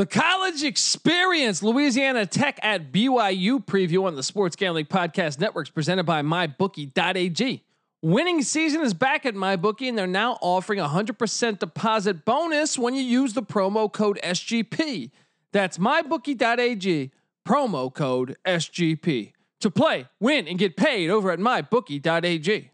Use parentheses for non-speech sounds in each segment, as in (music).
The college experience, Louisiana Tech at BYU preview on the Sports Gambling Podcast Networks presented by MyBookie.ag. Winning season is back at MyBookie, and they're now offering a 100% deposit bonus when you use the promo code SGP. That's MyBookie.ag, promo code SGP. To play, win, and get paid over at MyBookie.ag.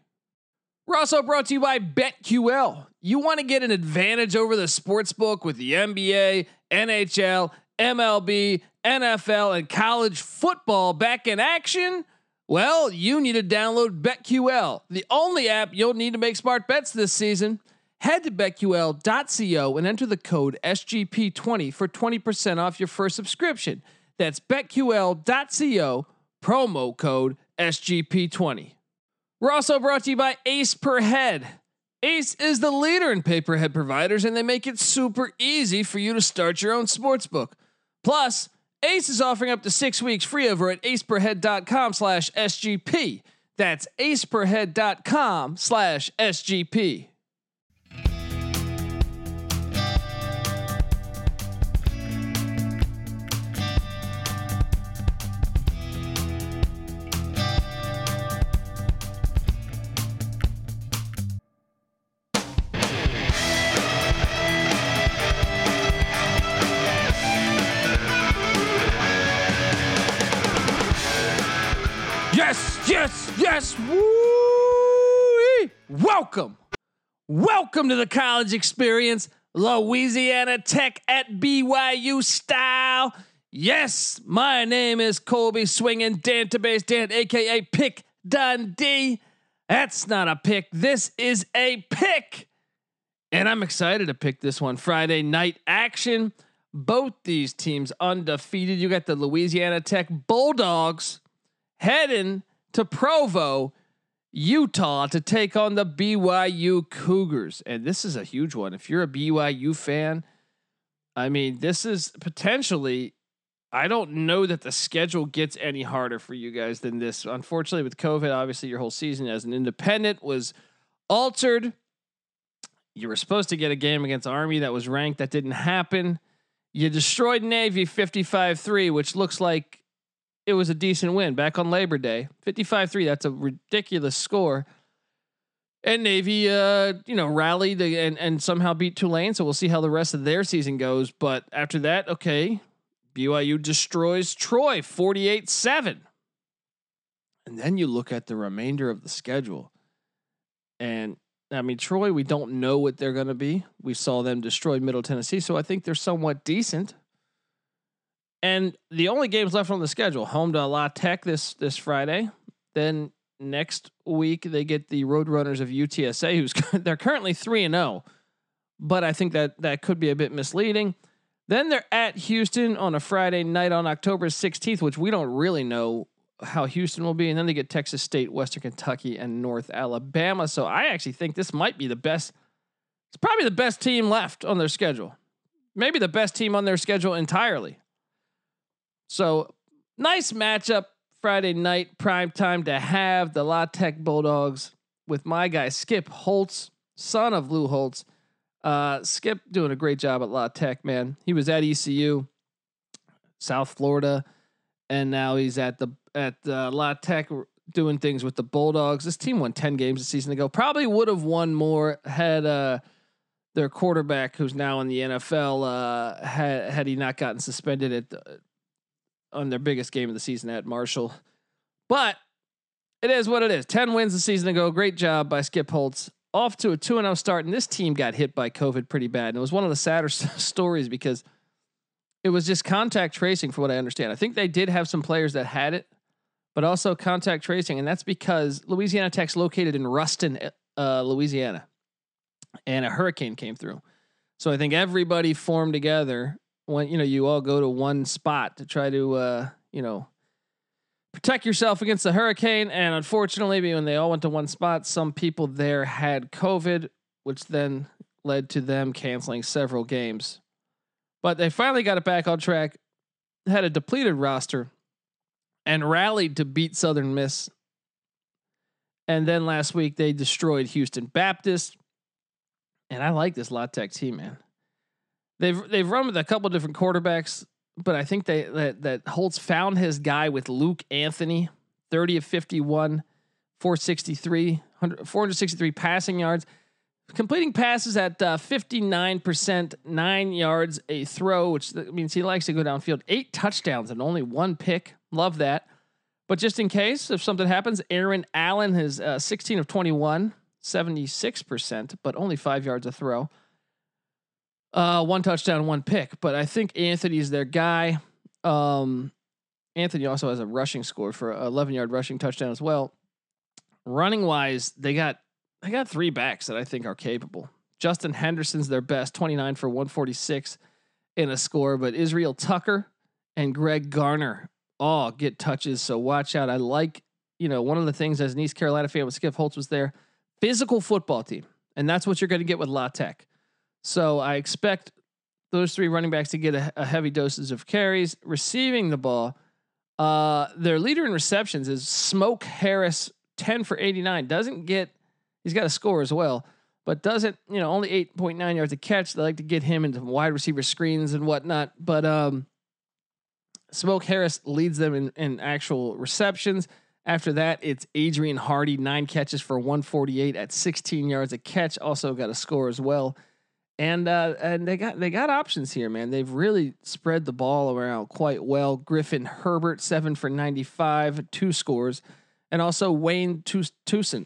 We're also brought to you by BetQL. You want to get an advantage over the sports book with the NBA, NHL, MLB, NFL, and college football back in action? Well, you need to download BetQL, the only app you'll need to make smart bets this season. Head to betql.co and enter the code SGP20 for 20% off your first subscription. That's betql.co, promo code SGP20. We're also brought to you by Ace Per Head. Ace is the leader in pay-per-head providers, and they make it super easy for you to start your own sportsbook. Plus, Ace is offering up to six weeks free over at aceperhead.com slash SGP. That's aceperhead.com slash SGP. Yes, yes, yes. Woo! Welcome. Welcome to the college experience, Louisiana Tech at BYU style. Yes, my name is Colby Swinging Database Dan, aka Pick Dundee. That's not a pick. This is a pick. And I'm excited to pick this one. Friday night action. Both these teams undefeated. You got the Louisiana Tech Bulldogs heading to Provo, Utah to take on the BYU Cougars. And this is a huge one. If you're a BYU fan, I mean, this is potentially, I don't know that the schedule gets any harder for you guys than this. Unfortunately, with COVID, obviously, your whole season as an independent was altered. You were supposed to get a game against Army that was ranked, that didn't happen. You destroyed Navy 55 3, which looks like it was a decent win back on Labor Day. 55-3, that's a ridiculous score. And Navy uh, you know, rallied and and somehow beat Tulane, so we'll see how the rest of their season goes, but after that, okay, BYU destroys Troy 48-7. And then you look at the remainder of the schedule. And I mean, Troy, we don't know what they're going to be. We saw them destroy Middle Tennessee, so I think they're somewhat decent. And the only games left on the schedule: home to La Tech this this Friday. Then next week they get the Roadrunners of UTSA, who's (laughs) they're currently three and zero, but I think that that could be a bit misleading. Then they're at Houston on a Friday night on October 16th, which we don't really know how Houston will be. And then they get Texas State, Western Kentucky, and North Alabama. So I actually think this might be the best. It's probably the best team left on their schedule. Maybe the best team on their schedule entirely. So nice matchup Friday night, prime time to have the La Tech Bulldogs with my guy Skip Holtz, son of Lou Holtz. Uh, Skip doing a great job at La Tech, man. He was at ECU, South Florida, and now he's at the at uh, La Tech doing things with the Bulldogs. This team won ten games a season ago. Probably would have won more had uh, their quarterback, who's now in the NFL, uh, had had he not gotten suspended at on their biggest game of the season at Marshall. But it is what it is. 10 wins a season ago. Great job by Skip Holtz. Off to a 2 0 start. And this team got hit by COVID pretty bad. And it was one of the sadder (laughs) stories because it was just contact tracing, for what I understand. I think they did have some players that had it, but also contact tracing. And that's because Louisiana Tech's located in Ruston, uh, Louisiana. And a hurricane came through. So I think everybody formed together when you know you all go to one spot to try to uh, you know protect yourself against the hurricane. And unfortunately, when they all went to one spot, some people there had COVID, which then led to them canceling several games. But they finally got it back on track, had a depleted roster, and rallied to beat Southern Miss. And then last week they destroyed Houston Baptist. And I like this La Tech team, man. They've they've run with a couple different quarterbacks, but I think they that that Holtz found his guy with Luke Anthony, 30 of 51, 463, 463 passing yards, completing passes at uh, 59%, nine yards a throw, which means he likes to go downfield. Eight touchdowns and only one pick. Love that. But just in case if something happens, Aaron Allen has uh, 16 of 21, 76%, but only five yards a throw. Uh, one touchdown, one pick. But I think Anthony's their guy. Um, Anthony also has a rushing score for 11 yard rushing touchdown as well. Running wise, they got they got three backs that I think are capable. Justin Henderson's their best, 29 for 146 in a score, but Israel Tucker and Greg Garner all get touches. So watch out. I like, you know, one of the things as an East Carolina fan when Skip Holtz was there, physical football team. And that's what you're going to get with La Tech. So I expect those three running backs to get a, a heavy doses of carries, receiving the ball. Uh, their leader in receptions is Smoke Harris 10 for 89. Doesn't get, he's got a score as well, but doesn't, you know, only 8.9 yards a catch. They like to get him into wide receiver screens and whatnot. But um, Smoke Harris leads them in, in actual receptions. After that, it's Adrian Hardy, nine catches for 148 at 16 yards a catch. Also got a score as well. And uh, and they got they got options here, man. They've really spread the ball around quite well. Griffin Herbert, seven for 95, two scores and also Wayne Tucson.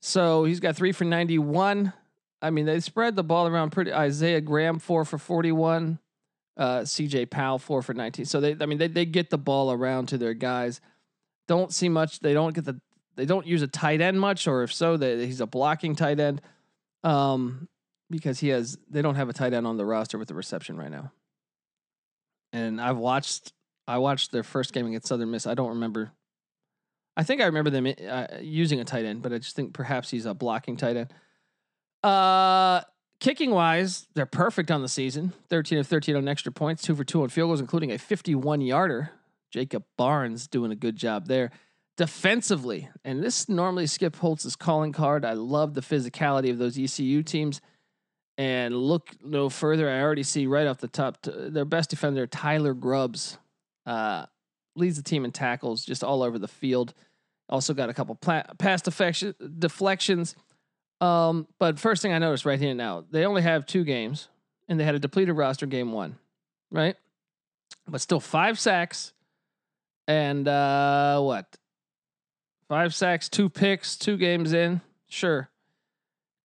So he's got three for 91. I mean, they spread the ball around pretty. Isaiah Graham, four for 41. Uh, CJ Powell, four for 19. So they, I mean, they, they get the ball around to their guys. Don't see much. They don't get the, they don't use a tight end much, or if so, they, he's a blocking tight end. Um, because he has, they don't have a tight end on the roster with the reception right now. And I've watched, I watched their first game against Southern Miss. I don't remember I think I remember them uh, using a tight end, but I just think perhaps he's a blocking tight end. Uh, kicking wise, they're perfect on the season 13 of 13 on extra points, two for two on field goals, including a 51 yarder. Jacob Barnes doing a good job there. Defensively, and this normally Skip Holtz's calling card. I love the physicality of those ECU teams. And look no further. I already see right off the top their best defender, Tyler Grubbs. Uh, leads the team in tackles just all over the field. Also got a couple pla- pass deflections. Um, but first thing I noticed right here now, they only have two games, and they had a depleted roster game one, right? But still five sacks, and uh, what? Five sacks, two picks, two games in. Sure,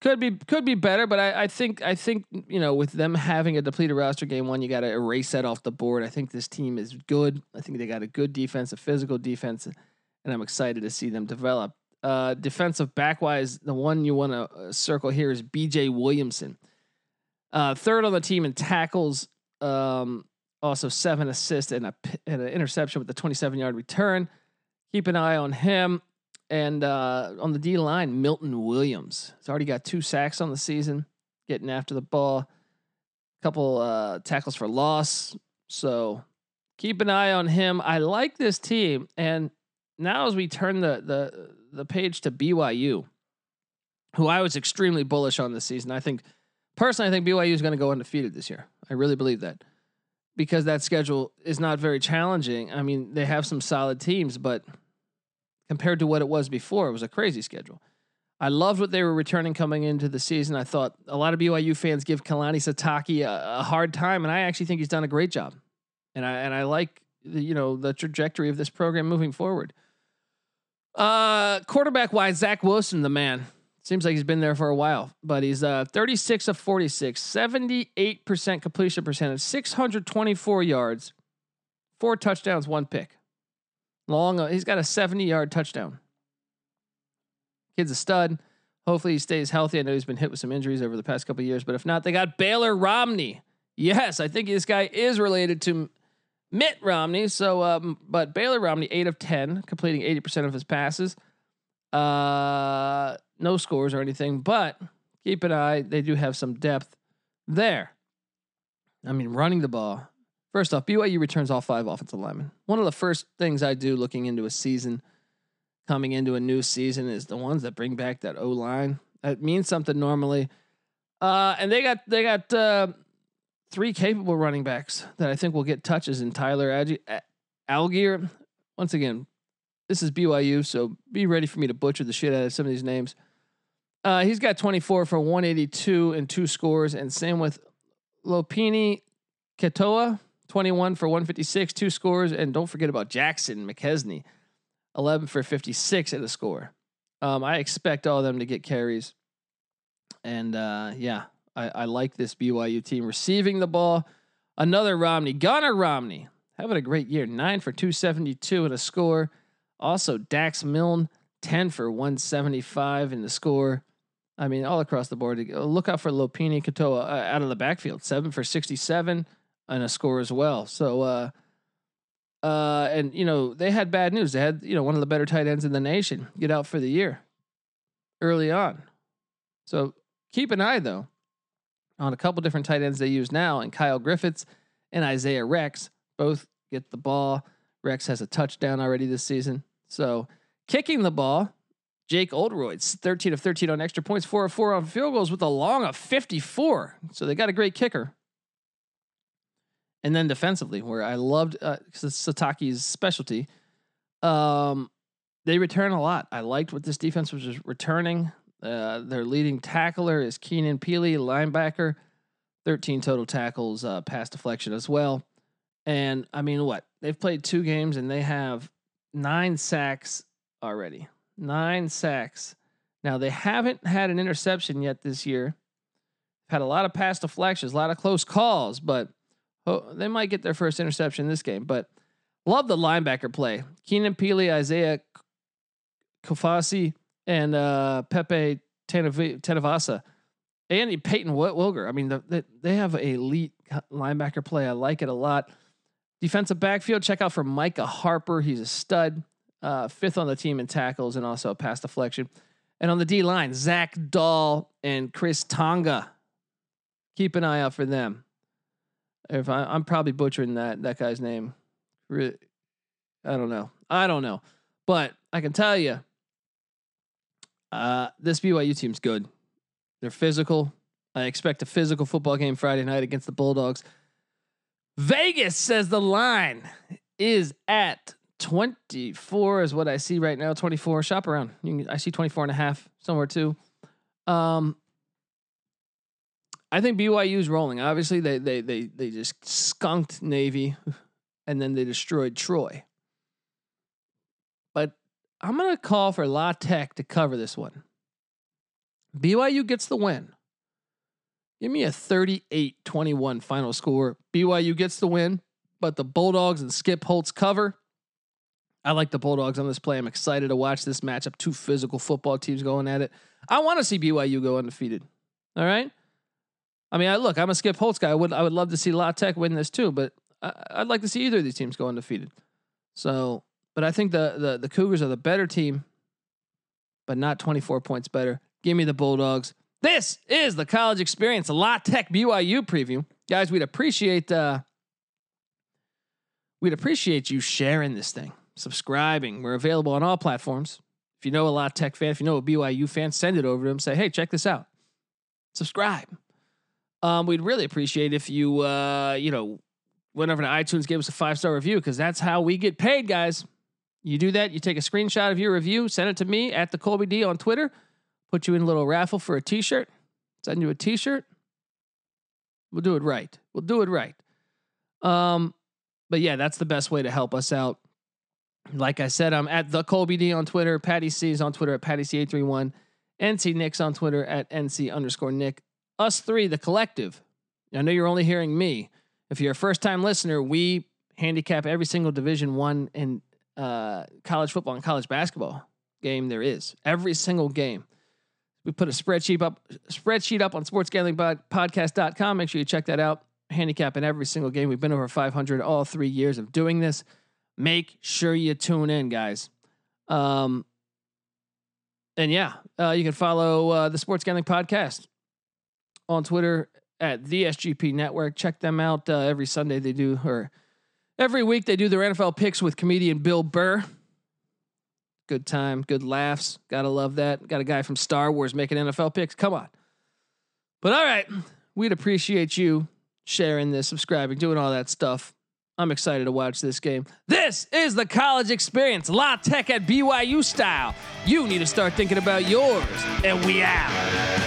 could be could be better, but I, I think I think you know with them having a depleted roster game one, you got to erase that off the board. I think this team is good. I think they got a good defense, a physical defense, and I'm excited to see them develop. Uh, defensive backwise, the one you want to uh, circle here is B.J. Williamson, uh, third on the team in tackles. Um, also seven assists and a and an interception with the 27 yard return. Keep an eye on him. And uh, on the D line, Milton Williams. He's already got two sacks on the season, getting after the ball. A couple uh, tackles for loss. So keep an eye on him. I like this team. And now as we turn the the the page to BYU, who I was extremely bullish on this season. I think personally, I think BYU is going to go undefeated this year. I really believe that because that schedule is not very challenging. I mean, they have some solid teams, but compared to what it was before. It was a crazy schedule. I loved what they were returning coming into the season. I thought a lot of BYU fans give Kalani Sitake a, a hard time, and I actually think he's done a great job. And I and I like the, you know the trajectory of this program moving forward. Uh, quarterback wise, Zach Wilson, the man. Seems like he's been there for a while, but he's uh 36 of 46, 78% completion percentage, 624 yards, four touchdowns, one pick. Long, uh, he's got a 70 yard touchdown. Kid's a stud. Hopefully he stays healthy. I know he's been hit with some injuries over the past couple years, but if not, they got Baylor Romney. Yes, I think this guy is related to Mitt Romney. So, um, but Baylor Romney, eight of ten, completing eighty percent of his passes. Uh, no scores or anything, but keep an eye. They do have some depth there. I mean, running the ball. First off, BYU returns all five offensive linemen. One of the first things I do looking into a season, coming into a new season, is the ones that bring back that O line. That means something normally. Uh, and they got they got uh, three capable running backs that I think will get touches in Tyler Ag- Allgeier. Once again, this is BYU, so be ready for me to butcher the shit out of some of these names. Uh, he's got 24 for 182 and two scores, and same with Lopini Katoa, 21 for 156, two scores, and don't forget about Jackson McChesney, 11 for 56 at a score. Um, I expect all of them to get carries, and uh, yeah, I, I like this BYU team receiving the ball. Another Romney, Gunner Romney, having a great year, nine for 272 and a score. Also, Dax Milne, 10 for 175 in the score. I mean, all across the board. Look out for Lopini Katoa uh, out of the backfield, seven for 67 and a score as well. So, uh, uh, and you know they had bad news. They had you know one of the better tight ends in the nation get out for the year early on. So keep an eye though on a couple different tight ends they use now, and Kyle Griffiths and Isaiah Rex both get the ball. Rex has a touchdown already this season. So kicking the ball, Jake Oldroyd's 13 of 13 on extra points, 4 of 4 on field goals with a long of 54. So they got a great kicker. And then defensively, where I loved uh, Sitake's specialty, um, they return a lot. I liked what this defense was returning. Uh, their leading tackler is Keenan Pili, linebacker, 13 total tackles, uh, pass deflection as well. And I mean, what? They've played two games and they have nine sacks already. Nine sacks. Now, they haven't had an interception yet this year. Had a lot of pass deflections, a lot of close calls, but oh, they might get their first interception in this game. But love the linebacker play. Keenan Pili, Isaiah Kaufusi, and uh, Pepe Tanuvasa. And Payton Wilgar. I mean, the, the, they have a elite linebacker play. I like it a lot. Defensive backfield, check out for Micah Harper. He's a stud, uh, fifth on the team in tackles and also a pass deflection. And on the D line, Zach Dawe and Chris Tonga. Keep an eye out for them. If I, am probably butchering that that guy's name, I don't know. I don't know, but I can tell you, uh, this BYU team's good. They're physical. I expect a physical football game Friday night against the Bulldogs. Vegas says the line is at 24 is what I see right now. 24. Shop around. Can, I see 24 and a half somewhere too. Um, I think BYU's rolling. Obviously, they they they they just skunked Navy, and then they destroyed Troy. But I'm gonna call for La Tech to cover this one. BYU gets the win. Give me a 38 21 final score. BYU gets the win, but the Bulldogs and Skip Holtz cover. I like the Bulldogs on this play. I'm excited to watch this matchup. Two physical football teams going at it. I want to see BYU go undefeated. All right. I mean, I look. I'm a Skip Holtz guy. I would I would love to see La Tech win this too, but I, would like to see either of these teams go undefeated. So, but I think the the the Cougars are the better team, but not 24 points better. Give me the Bulldogs. This is the college experience, La Tech BYU preview. Guys, we'd appreciate uh we'd appreciate you sharing this thing, subscribing. We're available on all platforms. If you know a La Tech fan, if you know a BYU fan, send it over to them. Say, hey, check this out. Subscribe. Um, we'd really appreciate if you uh, you know, went over to iTunes, gave us a five-star review, because that's how we get paid, guys. You do that, you take a screenshot of your review, send it to me at the Colby D on Twitter put you in a little raffle for a t-shirt, send you a t-shirt. We'll do it right. We'll do it right. Um, but yeah, that's the best way to help us out. Like I said, I'm at the Colby D on Twitter. Patty C is on Twitter at Patty C831. NC Nick's on Twitter at NC underscore Nick. Us three, the collective. I know you're only hearing me. If you're a first time listener, we handicap every single Division One in uh, college football and college basketball game there is. Every single game. We put a spreadsheet up spreadsheet up on sportsgamblingpodcast.com. Make sure you check that out. Handicap in every single game. We've been over 500 all three years of doing this. Make sure you tune in, guys. Um, and yeah, uh, you can follow uh, the Sports Gambling Podcast on Twitter at the SGP Network. Check them out uh, every Sunday. They do, or every week they do their NFL picks with comedian Bill Burr. Good time, good laughs. Gotta love that. Got a guy from Star Wars making NFL picks. Come on. But all right, we'd appreciate you sharing this, subscribing, doing all that stuff. I'm excited to watch this game. This is the college experience, La Tech at BYU style. You need to start thinking about yours, and we out.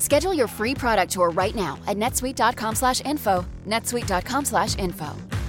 Schedule your free product tour right now at netsuite.com/info. netsuite.com/info.